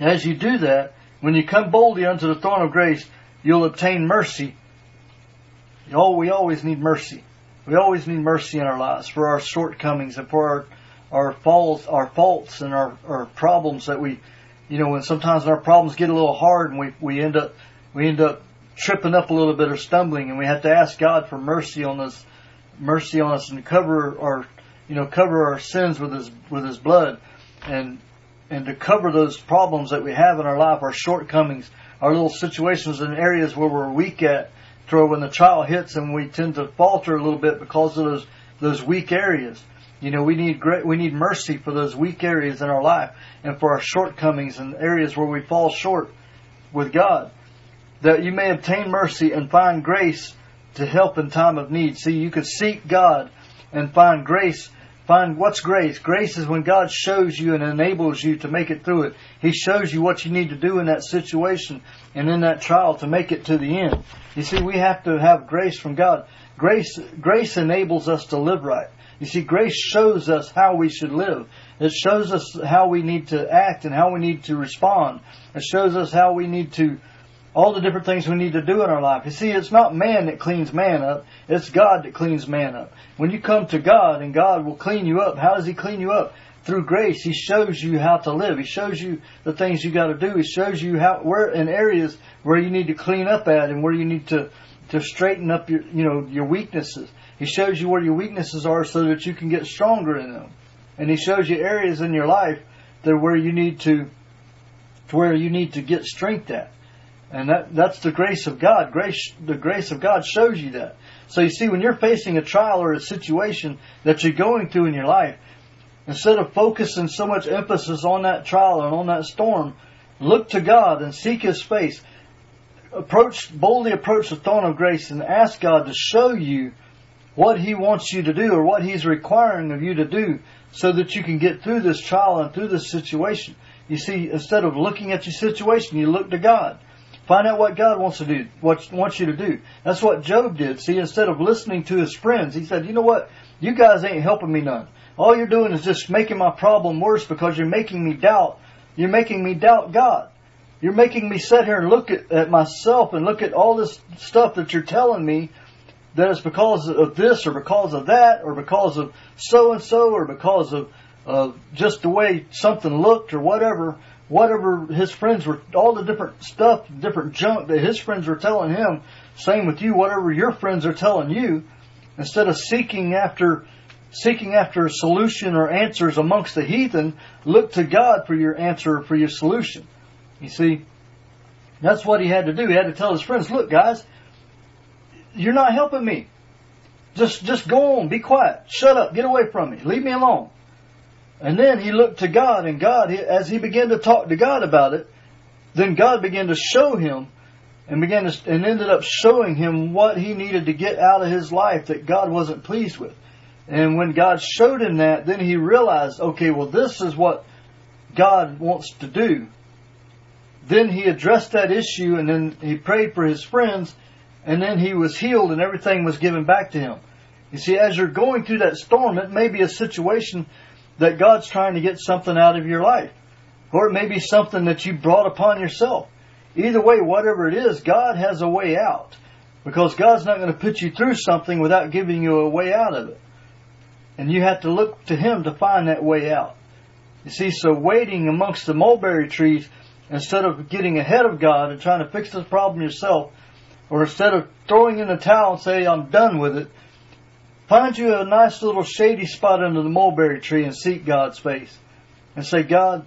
As you do that, when you come boldly unto the throne of grace, you'll obtain mercy. Oh, we always need mercy. We always need mercy in our lives for our shortcomings and for our, our faults, our faults and our, our problems that we, you know, when sometimes our problems get a little hard and we, we end up, we end up tripping up a little bit or stumbling and we have to ask God for mercy on us, mercy on us and cover our, you know, cover our sins with His, with His blood and, and to cover those problems that we have in our life, our shortcomings, our little situations and areas where we're weak at, to where when the trial hits and we tend to falter a little bit because of those, those weak areas. You know, we need great, we need mercy for those weak areas in our life and for our shortcomings and areas where we fall short with God. That you may obtain mercy and find grace to help in time of need. See, you could seek God and find grace. Find what's grace? Grace is when God shows you and enables you to make it through it. He shows you what you need to do in that situation and in that trial to make it to the end. You see, we have to have grace from God. Grace, grace enables us to live right. You see, grace shows us how we should live. It shows us how we need to act and how we need to respond. It shows us how we need to, all the different things we need to do in our life. You see, it's not man that cleans man up. It's God that cleans man up. When you come to God and God will clean you up, how does He clean you up? Through grace, He shows you how to live. He shows you the things you got to do. He shows you how, where in areas where you need to clean up at and where you need to, to straighten up your, you know, your weaknesses. He shows you where your weaknesses are so that you can get stronger in them. And he shows you areas in your life that where you need to, to where you need to get strength at. And that, that's the grace of God. Grace, the grace of God shows you that. So you see, when you're facing a trial or a situation that you're going through in your life, instead of focusing so much emphasis on that trial and on that storm, look to God and seek His face. Approach, boldly approach the throne of grace and ask God to show you what He wants you to do or what He's requiring of you to do so that you can get through this trial and through this situation. You see, instead of looking at your situation, you look to God. Find out what God wants to do, what wants you to do. That's what Job did. See, instead of listening to his friends, he said, you know what? You guys ain't helping me none. All you're doing is just making my problem worse because you're making me doubt. You're making me doubt God. You're making me sit here and look at, at myself and look at all this stuff that you're telling me that it's because of this or because of that or because of so and so or because of of just the way something looked or whatever whatever his friends were all the different stuff different junk that his friends were telling him same with you whatever your friends are telling you instead of seeking after seeking after a solution or answers amongst the heathen look to God for your answer or for your solution. You see that's what he had to do. He had to tell his friends look guys you're not helping me. Just, just go on, be quiet, shut up, get away from me, leave me alone. And then he looked to God, and God, as he began to talk to God about it, then God began to show him and began to, and ended up showing him what he needed to get out of his life that God wasn't pleased with. And when God showed him that, then he realized, okay, well, this is what God wants to do. Then he addressed that issue and then he prayed for his friends and then he was healed and everything was given back to him. You see, as you're going through that storm, it may be a situation that God's trying to get something out of your life. Or it may be something that you brought upon yourself. Either way, whatever it is, God has a way out. Because God's not going to put you through something without giving you a way out of it. And you have to look to Him to find that way out. You see, so waiting amongst the mulberry trees, instead of getting ahead of God and trying to fix this problem yourself, or instead of throwing in the towel and say, I'm done with it, find you a nice little shady spot under the mulberry tree and seek God's face. And say, God,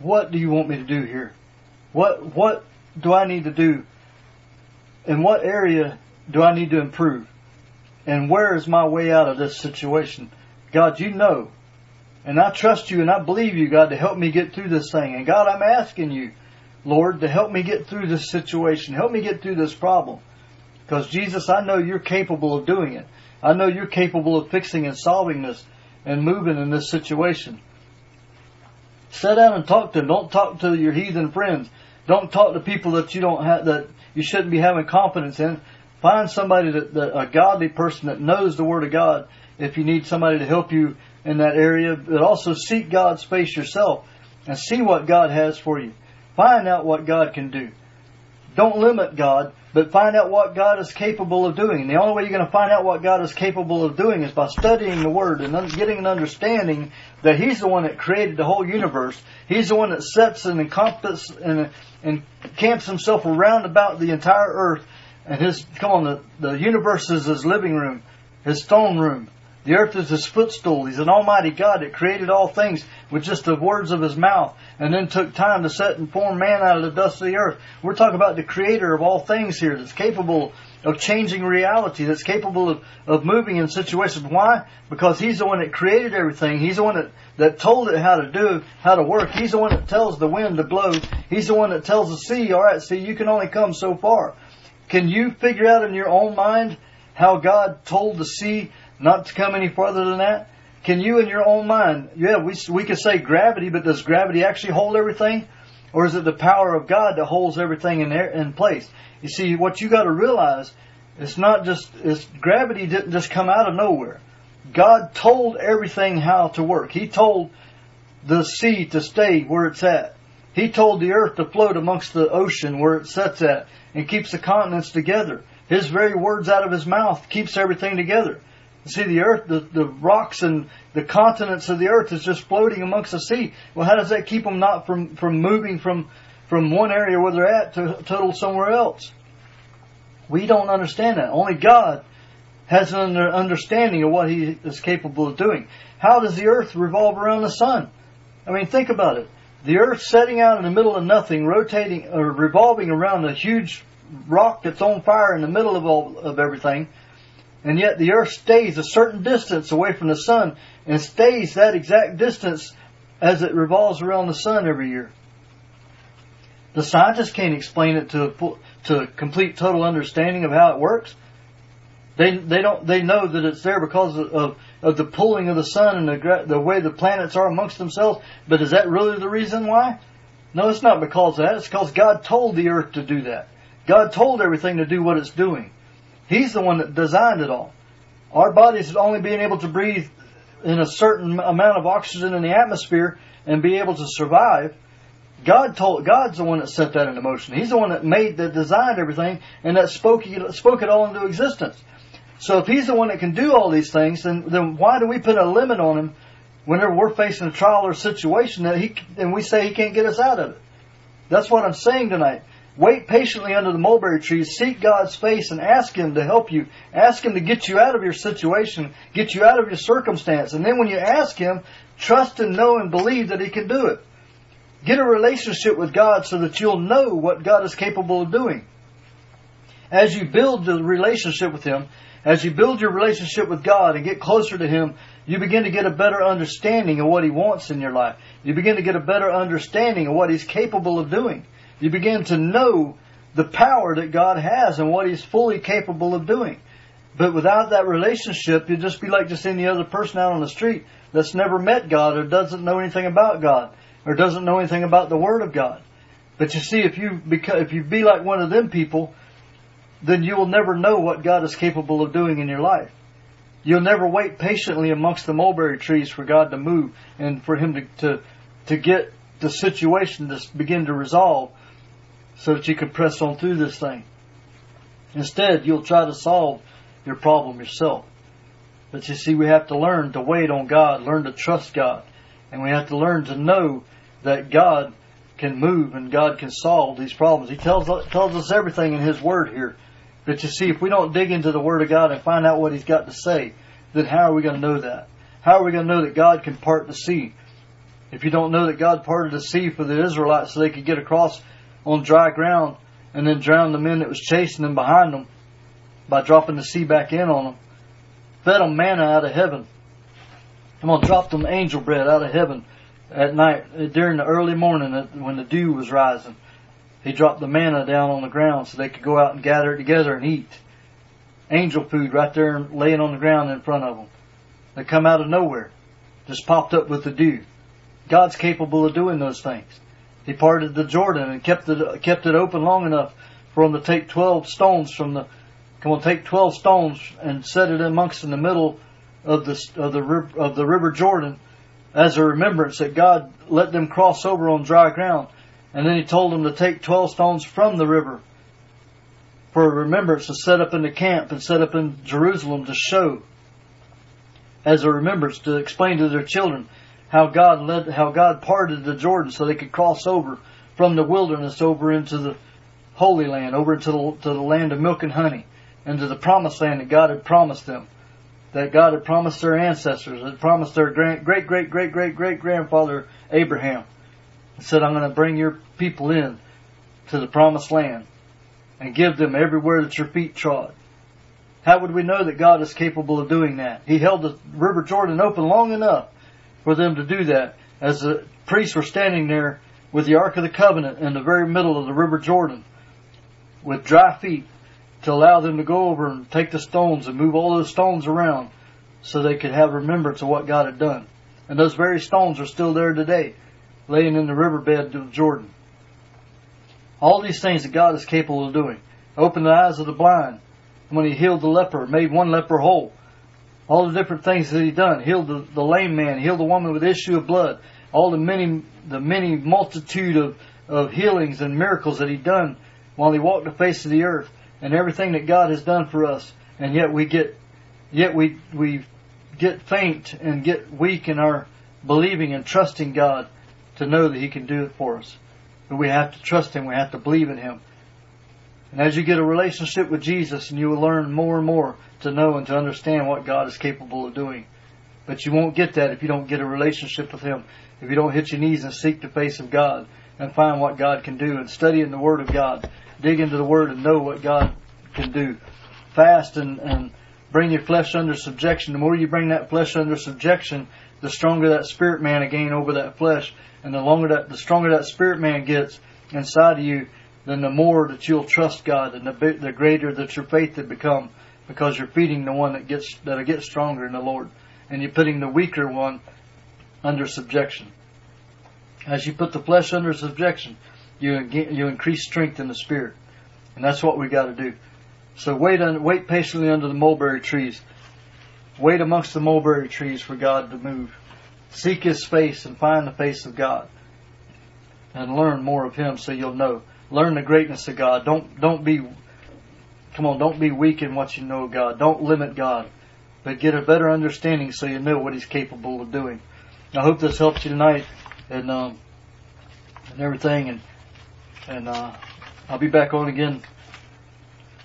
what do you want me to do here? What, what do I need to do? In what area do I need to improve? And where is my way out of this situation? God, you know. And I trust you and I believe you, God, to help me get through this thing. And God, I'm asking you Lord, to help me get through this situation. Help me get through this problem. Because Jesus, I know you're capable of doing it. I know you're capable of fixing and solving this and moving in this situation. Sit down and talk to them. Don't talk to your heathen friends. Don't talk to people that you don't have, that you shouldn't be having confidence in. Find somebody that, that a godly person that knows the Word of God if you need somebody to help you in that area. But also seek God's face yourself and see what God has for you. Find out what God can do. Don't limit God but find out what God is capable of doing. And the only way you're going to find out what God is capable of doing is by studying the Word and getting an understanding that He's the one that created the whole universe. He's the one that sets and encompasses and, and camps Himself around about the entire earth. And His, come on, the, the universe is His living room, His throne room. The earth is His footstool. He's an almighty God that created all things with just the words of His mouth and then took time to set and form man out of the dust of the earth. We're talking about the creator of all things here that's capable of changing reality, that's capable of, of moving in situations. Why? Because He's the one that created everything. He's the one that, that told it how to do, how to work. He's the one that tells the wind to blow. He's the one that tells the sea, alright, see, you can only come so far. Can you figure out in your own mind how God told the sea not to come any further than that? Can you in your own mind, yeah, we, we could say gravity, but does gravity actually hold everything? Or is it the power of God that holds everything in there, in place? You see, what you gotta realize, it's not just, it's, gravity didn't just come out of nowhere. God told everything how to work. He told the sea to stay where it's at. He told the earth to float amongst the ocean where it sets at and keeps the continents together. His very words out of his mouth keeps everything together. See, the earth, the, the rocks and the continents of the earth is just floating amongst the sea. Well, how does that keep them not from, from moving from, from one area where they're at to total somewhere else? We don't understand that. Only God has an understanding of what He is capable of doing. How does the earth revolve around the sun? I mean, think about it. The earth setting out in the middle of nothing, rotating or revolving around a huge rock that's on fire in the middle of all of everything and yet the earth stays a certain distance away from the sun and stays that exact distance as it revolves around the sun every year. The scientists can't explain it to to complete total understanding of how it works. They they don't they know that it's there because of, of, of the pulling of the sun and the the way the planets are amongst themselves. But is that really the reason why? No, it's not because of that. It's because God told the earth to do that. God told everything to do what it's doing. He's the one that designed it all. Our bodies is only being able to breathe in a certain amount of oxygen in the atmosphere and be able to survive. God told, God's the one that set that into motion. He's the one that made, that designed everything and that spoke, spoke it all into existence. So if He's the one that can do all these things, then, then why do we put a limit on Him whenever we're facing a trial or situation that He, and we say He can't get us out of it? That's what I'm saying tonight. Wait patiently under the mulberry trees, seek God's face and ask Him to help you. Ask Him to get you out of your situation, get you out of your circumstance. And then when you ask Him, trust and know and believe that He can do it. Get a relationship with God so that you'll know what God is capable of doing. As you build the relationship with Him, as you build your relationship with God and get closer to Him, you begin to get a better understanding of what He wants in your life. You begin to get a better understanding of what He's capable of doing. You begin to know the power that God has and what He's fully capable of doing. But without that relationship, you'd just be like just any other person out on the street that's never met God or doesn't know anything about God or doesn't know anything about the Word of God. But you see, if you if you be like one of them people, then you will never know what God is capable of doing in your life. You'll never wait patiently amongst the mulberry trees for God to move and for Him to, to, to get the situation to begin to resolve so that you can press on through this thing. Instead, you'll try to solve your problem yourself. But you see, we have to learn to wait on God, learn to trust God, and we have to learn to know that God can move and God can solve these problems. He tells tells us everything in His Word here. But you see, if we don't dig into the Word of God and find out what He's got to say, then how are we going to know that? How are we going to know that God can part the sea? If you don't know that God parted the sea for the Israelites so they could get across on dry ground and then drowned the men that was chasing them behind them by dropping the sea back in on them. Fed them manna out of heaven. I'm gonna drop them angel bread out of heaven at night uh, during the early morning when the dew was rising. He dropped the manna down on the ground so they could go out and gather it together and eat. Angel food right there laying on the ground in front of them. They come out of nowhere. Just popped up with the dew. God's capable of doing those things. He parted the Jordan and kept it kept it open long enough for him to take twelve stones from the come on take twelve stones and set it amongst in the middle of the of the of the river Jordan as a remembrance that God let them cross over on dry ground. And then he told them to take twelve stones from the river for a remembrance to set up in the camp and set up in Jerusalem to show as a remembrance to explain to their children how God led, how God parted the Jordan so they could cross over from the wilderness over into the Holy Land, over into the, to the land of milk and honey, into the promised land that God had promised them, that God had promised their ancestors, had promised their great, great, great, great, great, great grandfather Abraham. He said, I'm going to bring your people in to the promised land and give them everywhere that your feet trod. How would we know that God is capable of doing that? He held the River Jordan open long enough for them to do that as the priests were standing there with the Ark of the Covenant in the very middle of the River Jordan with dry feet to allow them to go over and take the stones and move all those stones around so they could have remembrance of what God had done. And those very stones are still there today, laying in the riverbed of Jordan. All these things that God is capable of doing. Open the eyes of the blind, when he healed the leper, made one leper whole. All the different things that he done, healed the, the lame man, healed the woman with issue of blood, all the many, the many multitude of, of healings and miracles that he done while he walked the face of the earth and everything that God has done for us. And yet we get, yet we, we get faint and get weak in our believing and trusting God to know that he can do it for us. But we have to trust him. We have to believe in him. And as you get a relationship with Jesus, and you will learn more and more to know and to understand what God is capable of doing. But you won't get that if you don't get a relationship with Him. If you don't hit your knees and seek the face of God and find what God can do and study in the Word of God. Dig into the Word and know what God can do. Fast and, and bring your flesh under subjection. The more you bring that flesh under subjection, the stronger that spirit man again over that flesh. And the longer that, the stronger that spirit man gets inside of you, then the more that you'll trust God and the, the greater that your faith will become because you're feeding the one that gets, that'll get stronger in the Lord. And you're putting the weaker one under subjection. As you put the flesh under subjection, you, you increase strength in the spirit. And that's what we gotta do. So wait, un, wait patiently under the mulberry trees. Wait amongst the mulberry trees for God to move. Seek His face and find the face of God. And learn more of Him so you'll know. Learn the greatness of God. Don't don't be come on, don't be weak in what you know of God. Don't limit God. But get a better understanding so you know what He's capable of doing. I hope this helps you tonight and um and everything and and uh I'll be back on again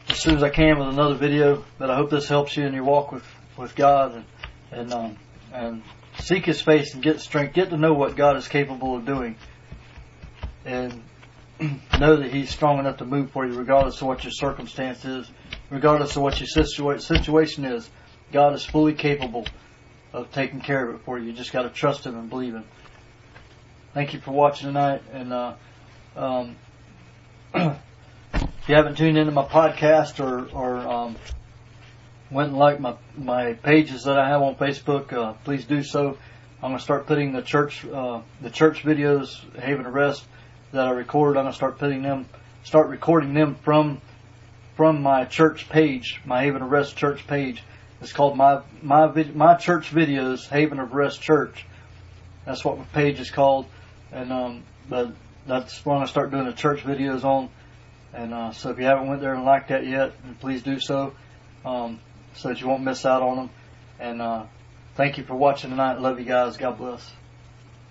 as soon as I can with another video. But I hope this helps you in your walk with, with God and and um and seek his face and get strength, get to know what God is capable of doing. And know that He's strong enough to move for you, regardless of what your circumstance is, regardless of what your situa- situation is. God is fully capable of taking care of it for you. You just got to trust Him and believe Him. Thank you for watching tonight, and uh, um, if you haven't tuned into my podcast or or um, went and liked my my pages that I have on Facebook, uh, please do so. I'm going to start putting the church uh, the church videos, Haven of Rest that I record. I'm gonna start putting them, start recording them from from my church page, my Haven of Rest church page. It's called my my my church videos, Haven of Rest Church. That's what my page is called, and um, but that's I'm gonna start doing the church videos on. And uh, so if you haven't went there and liked that yet, please do so, um, so that you won't miss out on them. And uh, thank you for watching tonight. Love you guys. God bless.